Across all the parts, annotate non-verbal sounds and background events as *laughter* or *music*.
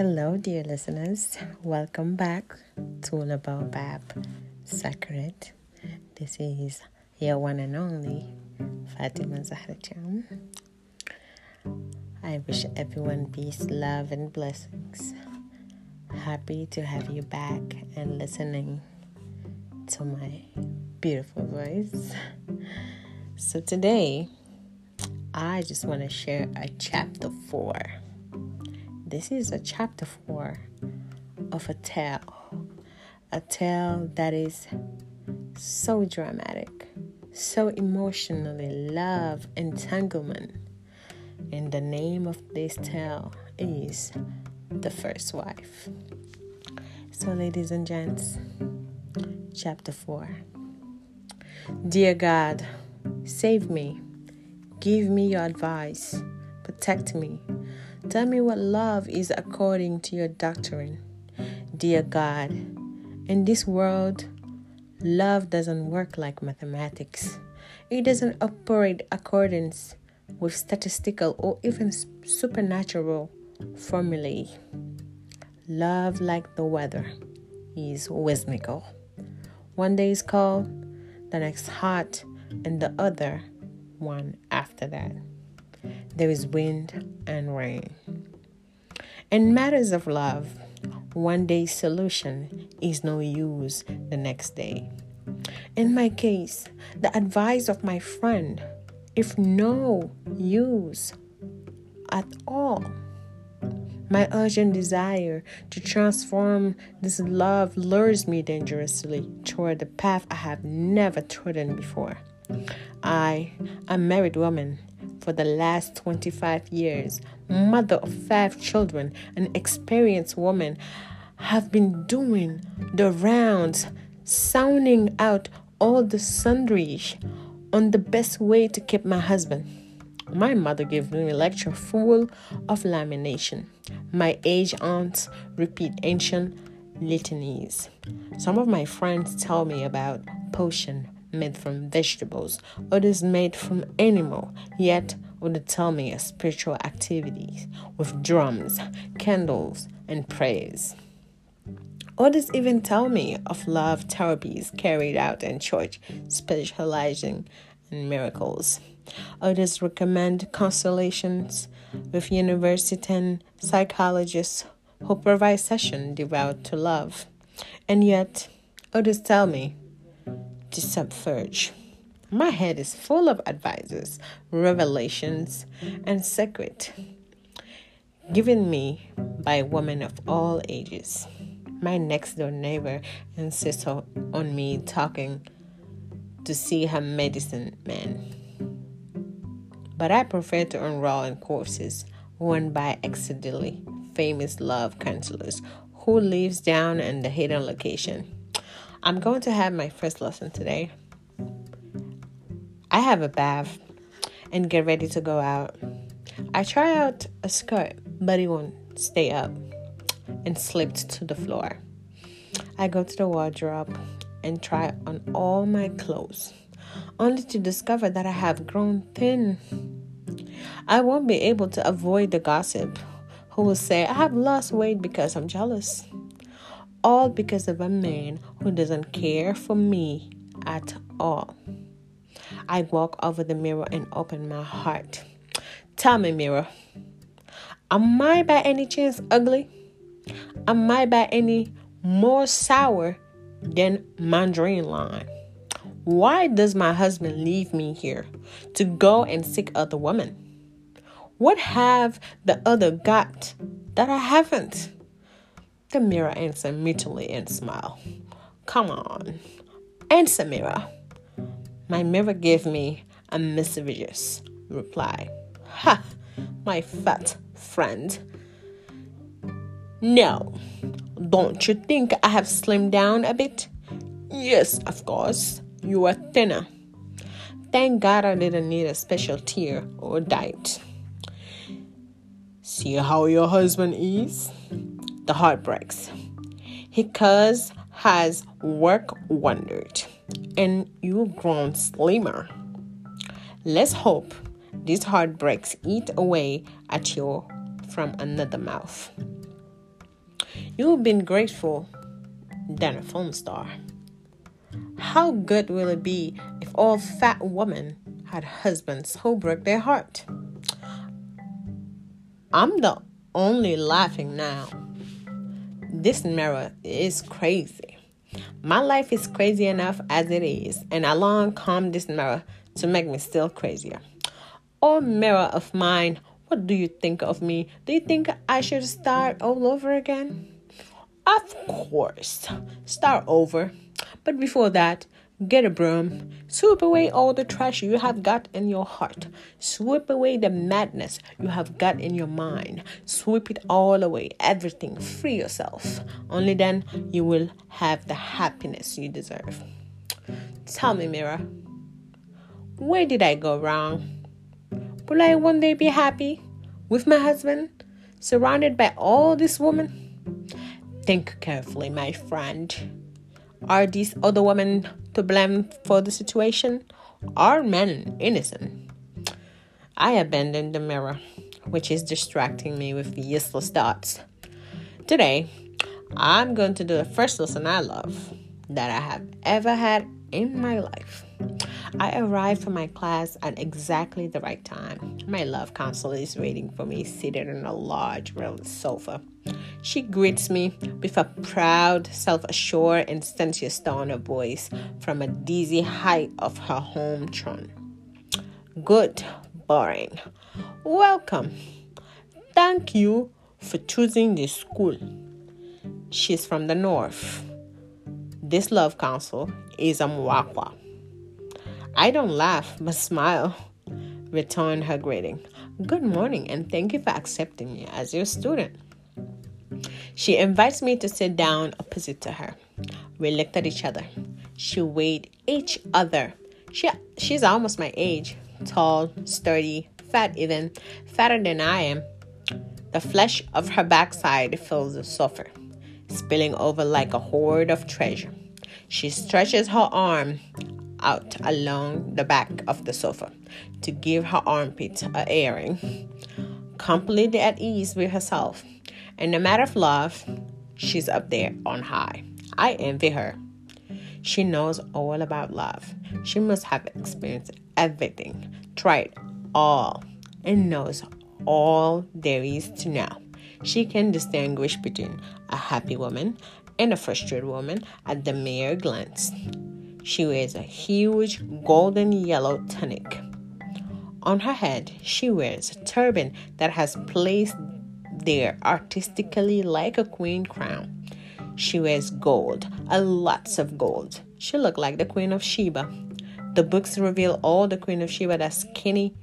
Hello, dear listeners. Welcome back to All About Bab Sacred. This is your one and only Fatima Zahra. I wish everyone peace, love, and blessings. Happy to have you back and listening to my beautiful voice. So, today, I just want to share a chapter four this is a chapter four of a tale. A tale that is so dramatic, so emotionally love entanglement. And the name of this tale is The First Wife. So, ladies and gents, chapter 4. Dear God, save me, give me your advice, protect me, Tell me what love is according to your doctrine. Dear God, in this world, love doesn't work like mathematics. It doesn't operate accordance with statistical or even supernatural formulae. Love, like the weather, is whimsical. One day is cold, the next hot, and the other one after that there is wind and rain. In matters of love, one day's solution is no use the next day. In my case, the advice of my friend, if no use at all, my urgent desire to transform this love lures me dangerously toward the path I have never trodden before. I, a married woman, for the last 25 years, mother of five children, an experienced woman, have been doing the rounds, sounding out all the sundries on the best way to keep my husband. My mother gave me a lecture full of lamination. My age aunts repeat ancient litanies. Some of my friends tell me about potion made from vegetables, others made from animal, yet would tell me of spiritual activities with drums, candles, and prayers. Others even tell me of love therapies carried out in church, specializing in miracles. Others recommend constellations with university and psychologists who provide sessions devout to love. And yet, others tell me to submerge. My head is full of advices, revelations, and secret given me by women of all ages. My next door neighbor insists on me talking to see her medicine man. But I prefer to enroll in courses run by accidentally famous love counselors who lives down in the hidden location. I'm going to have my first lesson today. I have a bath and get ready to go out. I try out a skirt, but it won't stay up and slipped to the floor. I go to the wardrobe and try on all my clothes, only to discover that I have grown thin. I won't be able to avoid the gossip who will say I have lost weight because I'm jealous all because of a man who doesn't care for me at all. I walk over the mirror and open my heart. Tell me, mirror, am I by any chance ugly? Am I by any more sour than mandarin lime? Why does my husband leave me here to go and seek other women? What have the other got that I haven't? The mirror answered mentally and smiled. Come on, answer, mirror. My mirror gave me a mischievous reply. Ha, my fat friend. No, don't you think I have slimmed down a bit? Yes, of course, you are thinner. Thank God I didn't need a special tear or diet. See how your husband is? The heartbreaks. His has work wondered, and you've grown slimmer. Let's hope these heartbreaks eat away at you from another mouth. You've been grateful than a film star. How good will it be if all fat women had husbands who broke their heart? I'm the only laughing now. This mirror is crazy. My life is crazy enough as it is, and along come this mirror to make me still crazier. Oh, mirror of mine, what do you think of me? Do you think I should start all over again? Of course, start over. But before that, get a broom, sweep away all the trash you have got in your heart, sweep away the madness you have got in your mind, sweep it all away, everything, free yourself. Only then you will have the happiness you deserve. Tell me, mirror, where did I go wrong? Will I one day be happy with my husband, surrounded by all these women? Think carefully, my friend. Are these other women to blame for the situation? Are men innocent? I abandoned the mirror, which is distracting me with useless thoughts. Today, I'm going to do the first lesson I love that I have ever had in my life. I arrived for my class at exactly the right time. My love counselor is waiting for me seated on a large round sofa. She greets me with a proud, self assured, and sensuous tone of voice from a dizzy height of her home throne. Good, boring. Welcome. Thank you for choosing this school. She's from the north. This love council is a Mwakwa. I don't laugh, but smile. Return her greeting. Good morning, and thank you for accepting me as your student. She invites me to sit down opposite to her. We looked at each other. She weighed each other. She, she's almost my age tall, sturdy, fat, even fatter than I am. The flesh of her backside fills the sofa, spilling over like a hoard of treasure. She stretches her arm out along the back of the sofa to give her armpit a airing. Completely at ease with herself. In the matter of love, she's up there on high. I envy her. She knows all about love. She must have experienced everything, tried all, and knows all there is to know. She can distinguish between a happy woman and a frustrated woman at the mere glance. She wears a huge golden yellow tunic. On her head, she wears a turban that has placed there artistically like a queen crown. She wears gold, a lots of gold. She looked like the Queen of Sheba. The books reveal all the Queen of Sheba that's skinny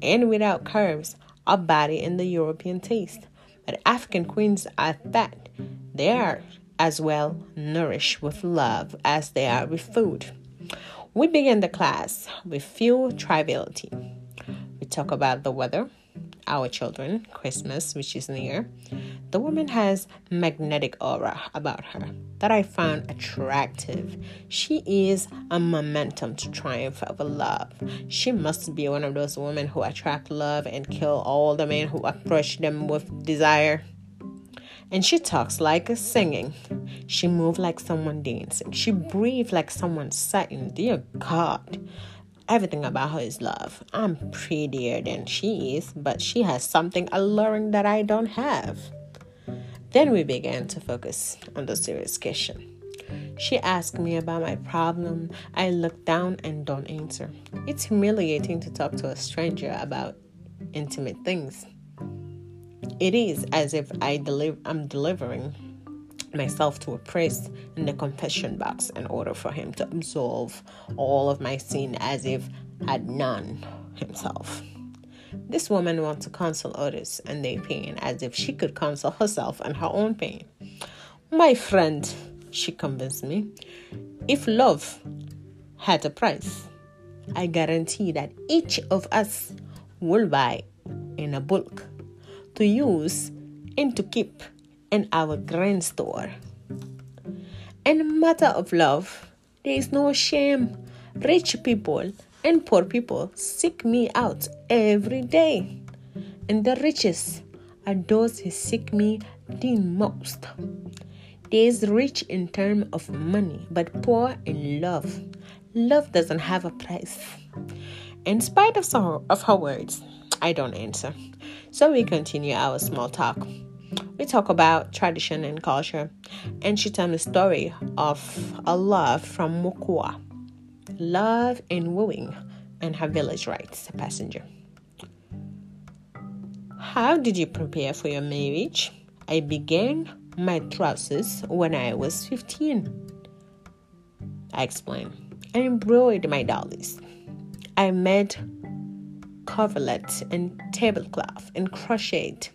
and without curves, a body in the European taste. But African queens are fat. They are as well nourished with love as they are with food. We begin the class with few triviality. We talk about the weather, our children, Christmas, which is near. The woman has magnetic aura about her that I found attractive. She is a momentum to triumph over love. She must be one of those women who attract love and kill all the men who approach them with desire. And she talks like a singing. She moves like someone dancing. She breathes like someone singing. Dear God. Everything about her is love. I'm prettier than she is, but she has something alluring that I don't have. Then we began to focus on the serious question. She asked me about my problem. I look down and don't answer. It's humiliating to talk to a stranger about intimate things. It is as if I deliver I'm delivering myself to a priest in the confession box in order for him to absolve all of my sin as if none himself. This woman wants to console others and their pain as if she could console herself and her own pain. My friend, she convinced me, if love had a price, I guarantee that each of us will buy in a bulk to use and to keep in our grand store. In matter of love, there is no shame. Rich people and poor people seek me out every day. And the richest are those who seek me the most. is rich in terms of money, but poor in love. Love doesn't have a price. In spite of some of her words, I don't answer. So we continue our small talk. We talk about tradition and culture, and she tells me story of a love from Mokua. Love and wooing, and her village rights passenger. How did you prepare for your marriage? I began my trousers when I was 15. I explained. I embroidered my dollies. I made coverlets and tablecloth and crocheted.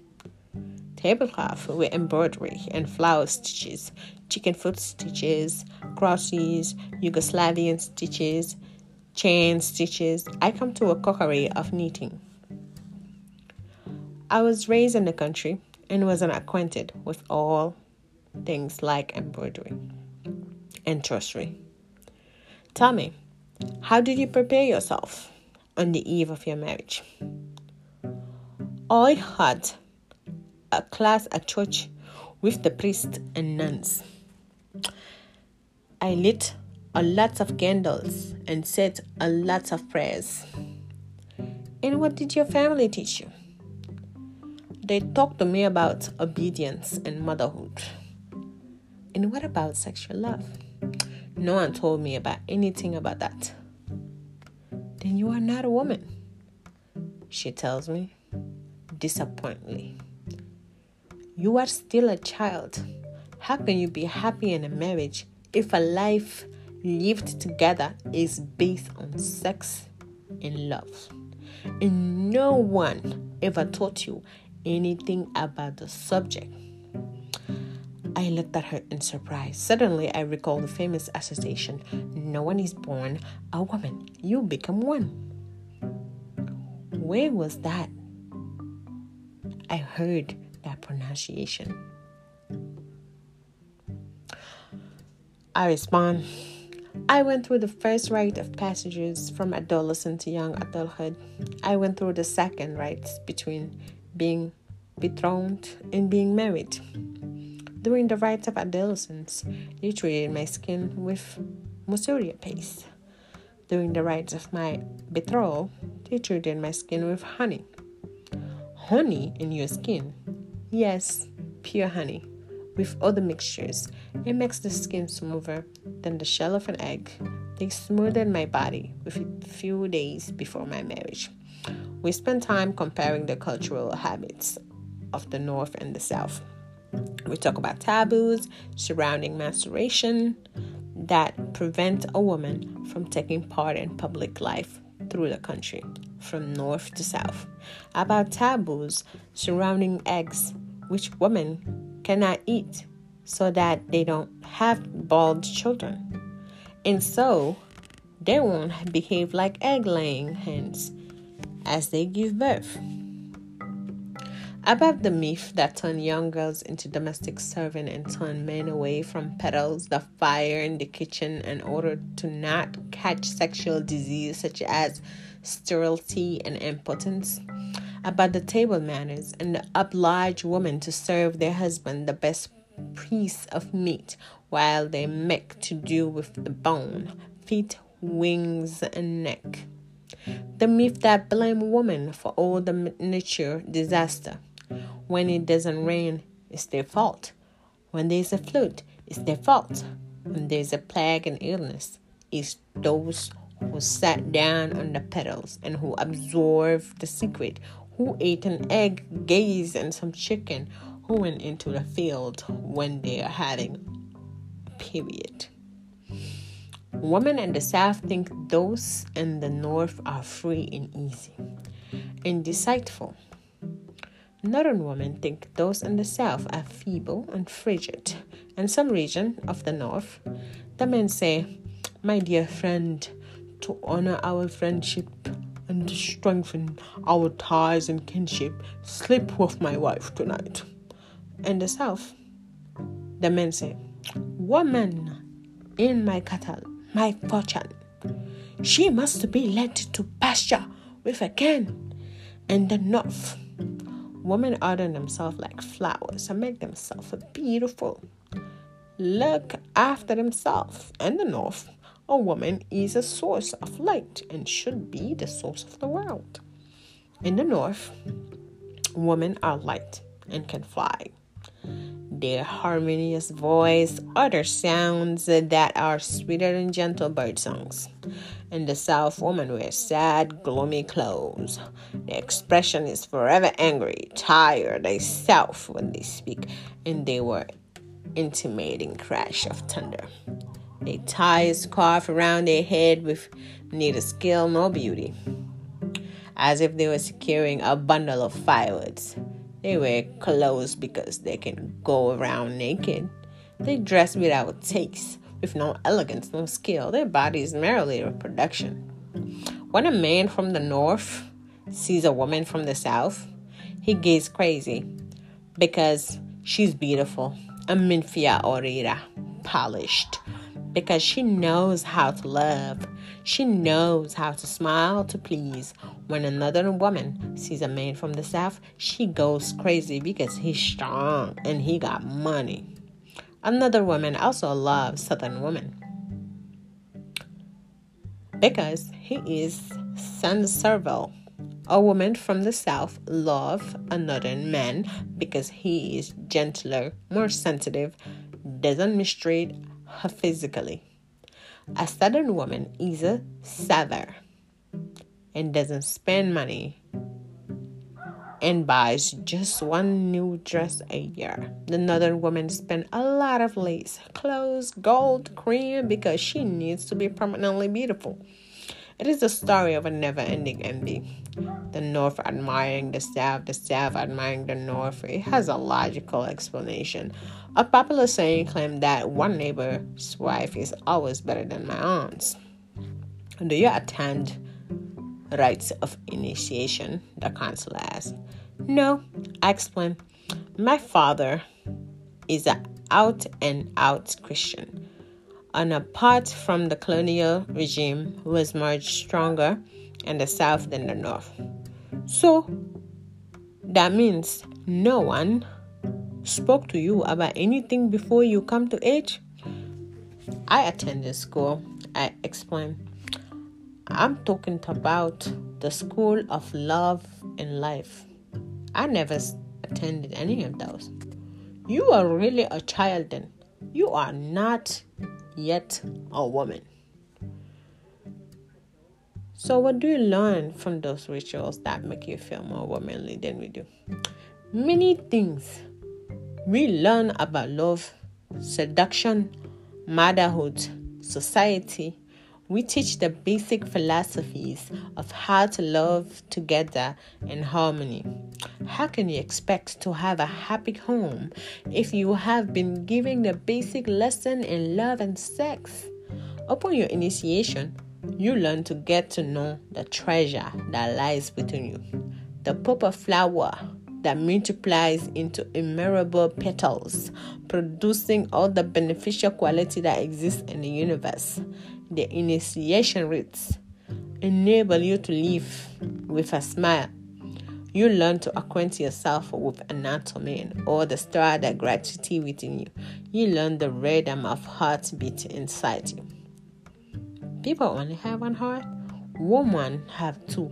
Tablecloth with embroidery and flower stitches, chicken foot stitches, crosses, Yugoslavian stitches, chain stitches. I come to a cookery of knitting. I was raised in the country and wasn't acquainted with all things like embroidery and trossery. Tell me, how did you prepare yourself on the eve of your marriage? I had a class at church with the priest and nuns. I lit a lot of candles and said a lot of prayers. And what did your family teach you? They talked to me about obedience and motherhood. And what about sexual love? No one told me about anything about that. You are not a woman, she tells me disappointingly. You are still a child. How can you be happy in a marriage if a life lived together is based on sex and love? And no one ever taught you anything about the subject. I looked at her in surprise. Suddenly, I recalled the famous association No one is born a woman, you become one. Where was that? I heard that pronunciation. I respond I went through the first rite of passages from adolescence to young adulthood. I went through the second rites between being betrothed and being married. During the rites of adolescence, they treated my skin with musuria paste. During the rites of my betrothal, they treated my skin with honey. Honey in your skin? Yes, pure honey. With other mixtures, it makes the skin smoother than the shell of an egg. They smoothed my body with a few days before my marriage. We spent time comparing the cultural habits of the North and the South. We talk about taboos surrounding menstruation that prevent a woman from taking part in public life through the country, from north to south. About taboos surrounding eggs, which women cannot eat so that they don't have bald children. And so they won't behave like egg laying hens as they give birth. About the myth that turn young girls into domestic servants and turn men away from petals the fire in the kitchen in order to not catch sexual disease such as sterility and impotence. About the table manners and the oblige women to serve their husband the best piece of meat while they make to do with the bone, feet, wings, and neck. The myth that blame women for all the nature disaster. When it doesn't rain, it's their fault. When there's a flood, it's their fault. When there's a plague and illness, it's those who sat down on the petals and who absorbed the secret, who ate an egg, gaze, and some chicken, who went into the field when they are having a period. Women in the South think those in the North are free and easy and deceitful. Northern women think those in the South are feeble and frigid. In some region of the North, the men say, My dear friend, to honor our friendship and strengthen our ties and kinship, sleep with my wife tonight. In the South, the men say, Woman in my cattle my fortune. She must be led to pasture with a can. In the north, women adorn themselves like flowers and make themselves beautiful. look after themselves. In the North, a woman is a source of light and should be the source of the world. In the North, women are light and can fly. Their harmonious voice other sounds that are sweeter than gentle bird songs. In the South, women wear sad, gloomy clothes. Their expression is forever angry, tired, they self when they speak, and they were intimating crash of thunder. They tie a scarf around their head with neither skill nor beauty, as if they were securing a bundle of firewoods. They wear clothes because they can go around naked. They dress without taste, with no elegance, no skill. Their body is merely a reproduction. When a man from the north sees a woman from the south, he gets crazy because she's beautiful, a minfia orira, polished, because she knows how to love. She knows how to smile to please. When another woman sees a man from the south, she goes crazy because he's strong and he got money. Another woman also loves southern women because he is sans cerveau. A woman from the south loves another man because he is gentler, more sensitive, doesn't mistreat physically. A southern woman is a saver and doesn't spend money and buys just one new dress a year. The northern woman spends a lot of lace, clothes, gold, cream because she needs to be permanently beautiful. It is the story of a never ending envy. The North admiring the South, the South admiring the North. It has a logical explanation. A popular saying claimed that one neighbor's wife is always better than my aunt's. Do you attend rites of initiation? The consul asked. No, I explained. My father is an out and out Christian and apart from the colonial regime was much stronger in the south than the north. So that means no one spoke to you about anything before you come to age. I attended school, I explained. I'm talking about the school of love and life. I never attended any of those. You are really a child then. You are not yet a woman. So, what do you learn from those rituals that make you feel more womanly than we do? Many things. We learn about love, seduction, motherhood, society, we teach the basic philosophies of how to love together in harmony. How can you expect to have a happy home if you have been giving the basic lesson in love and sex? Upon your initiation, you learn to get to know the treasure that lies within you. The purple flower that multiplies into innumerable petals, producing all the beneficial quality that exists in the universe the initiation rites enable you to live with a smile. You learn to acquaint yourself with anatomy and all the star that gratitude within you. You learn the rhythm of heartbeat inside you. People only have one heart. Women have two.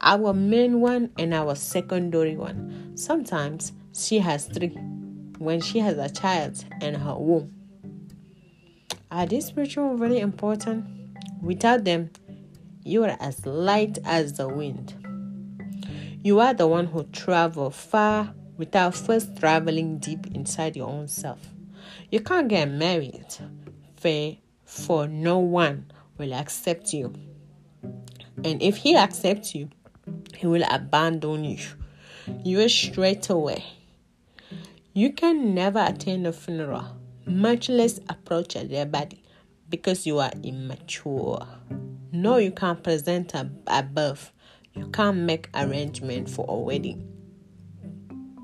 Our main one and our secondary one. Sometimes she has three when she has a child in her womb. Are these spiritual really important? Without them, you are as light as the wind. You are the one who travel far without first traveling deep inside your own self. You can't get married, for no one will accept you. And if he accepts you, he will abandon you. You straight away. You can never attend a funeral much less approach a dead body because you are immature. No, you can't present a, a birth. You can't make arrangement for a wedding.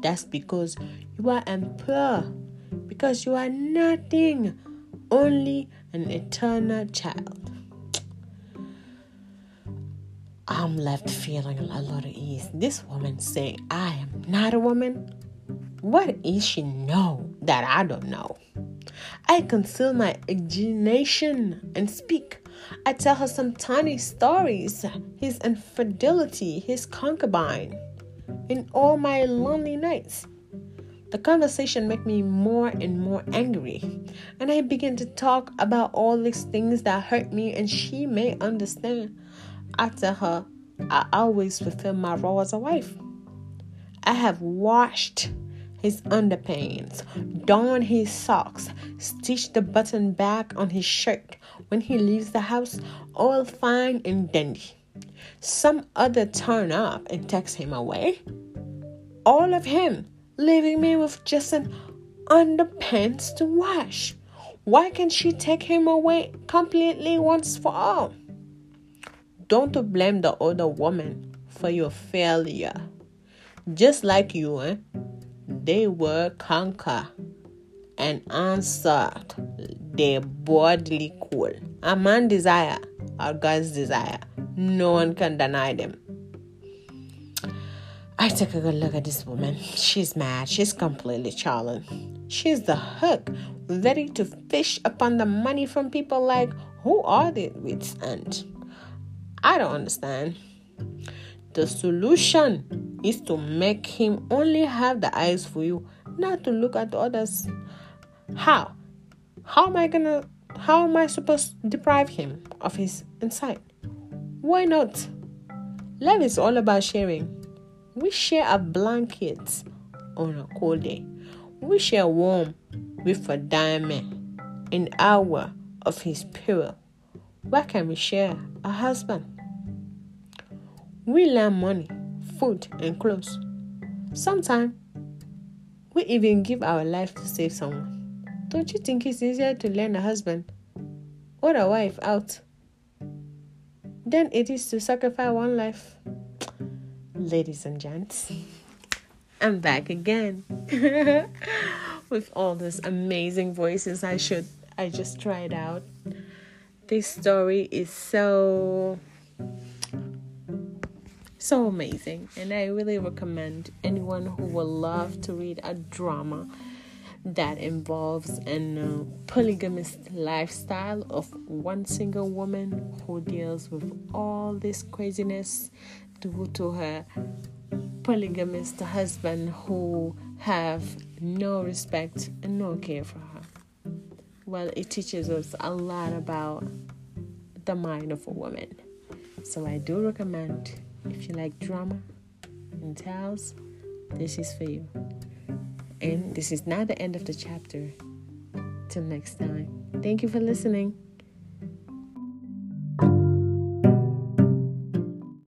That's because you are impure. Because you are nothing, only an eternal child. I'm left feeling a lot of ease. This woman saying I am not a woman. What is she know that I don't know? I conceal my indignation and speak. I tell her some tiny stories his infidelity, his concubine, in all my lonely nights. The conversation make me more and more angry, and I begin to talk about all these things that hurt me, and she may understand. I tell her I always fulfill my role as a wife. I have washed his underpants, darned his socks, stitched the button back on his shirt when he leaves the house, all fine and dandy. Some other turn up and takes him away. All of him leaving me with just an underpants to wash. Why can't she take him away completely once for all? Don't blame the other woman for your failure. Just like you, eh? they were conquer and answered their bodily call. A man desire or God's desire. No one can deny them. I took a good look at this woman. She's mad. She's completely charming. She's the hook, ready to fish upon the money from people like, who are they with? And I don't understand. The solution is to make him only have the eyes for you, not to look at others. How? How am I gonna how am I supposed to deprive him of his insight? Why not? Love is all about sharing. We share a blanket on a cold day. We share warm with a diamond an hour of his peril. Why can we share a husband? We lend money, food, and clothes. Sometimes we even give our life to save someone. Don't you think it's easier to lend a husband or a wife out than it is to sacrifice one life? Ladies and gents, I'm back again *laughs* with all these amazing voices. I should, I just tried out. This story is so so amazing. And i really recommend anyone who would love to read a drama that involves a polygamist lifestyle of one single woman who deals with all this craziness due to her polygamist husband who have no respect and no care for her well it teaches us a lot about the mind of a woman so i do recommend if you like drama and tales, this is for you. And this is not the end of the chapter. Till next time. Thank you for listening.